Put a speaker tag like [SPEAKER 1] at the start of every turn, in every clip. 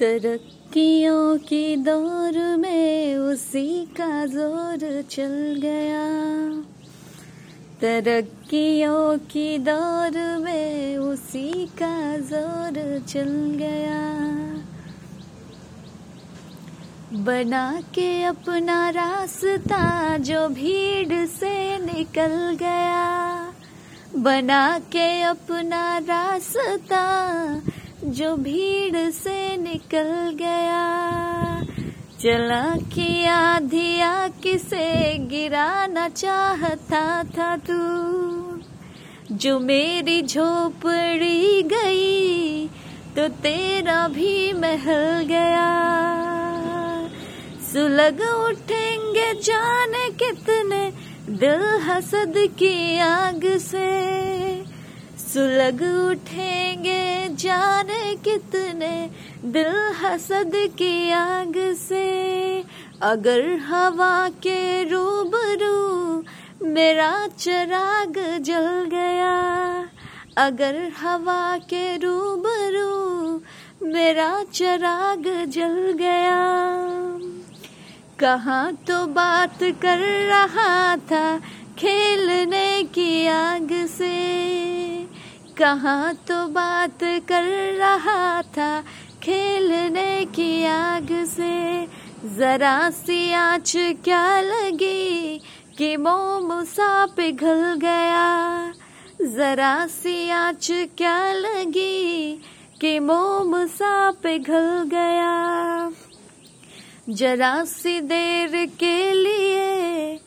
[SPEAKER 1] तरक्कियों की दौर में उसी का ज़ोर चल गया। तरक्कियों की दौर में उसी का ज़ोर चल गया। बना के अपना रास्ता जो भीड़ से निकल गया। बना के अपना रास्ता जो भीड़ से निकल गया। चला कि आधिया किसे, गिराना चाहता था तू। जो मेरी झोपड़ी गई तो तेरा भी महल गया। सुलग उठेंगे जाने कितने, दिल हसद की आग से। सुलग उठेंगे जाने कितने दिल हसद की आग से। अगर हवा के रूबरू मेरा चराग जल गया। अगर हवा के रूबरू मेरा चराग जल गया। कहाँ तो बात कर रहा था खेलने की आग से। कहाँ तो बात कर रहा था की आग से जरा सी आँच क्या लगी कि मोम सा पिघल गया? जरा सी आँच क्या लगी कि मोम सा पिघल गया? जरा सी देर के लिए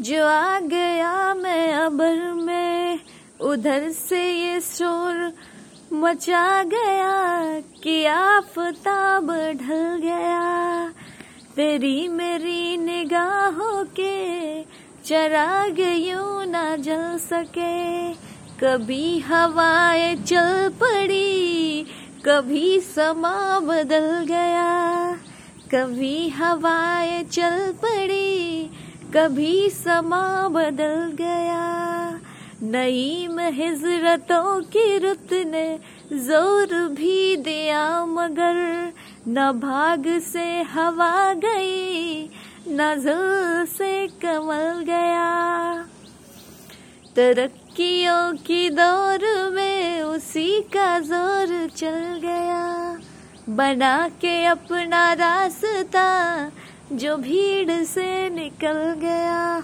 [SPEAKER 1] जो आ गया मैं अबर में, उधर से ये शोर मचा गया कि आफताब ढल गया। तेरी मेरी निगाहों के चराग यूँ ना जल सके। कभी हवाएँ चल पड़ी, कभी समा बदल गया। कभी हवाएँ चल पड़ी, कभी समा बदल गया। नईम हिजरतों की रुत ने ज़ोर भी दिया मगर न भाग से हवा गई, न जुल से कमल गया। तरक्कियों की दौर में उसी का ज़ोर चल गया। बना के अपना रास्ता जो भीड़ से निकल गया।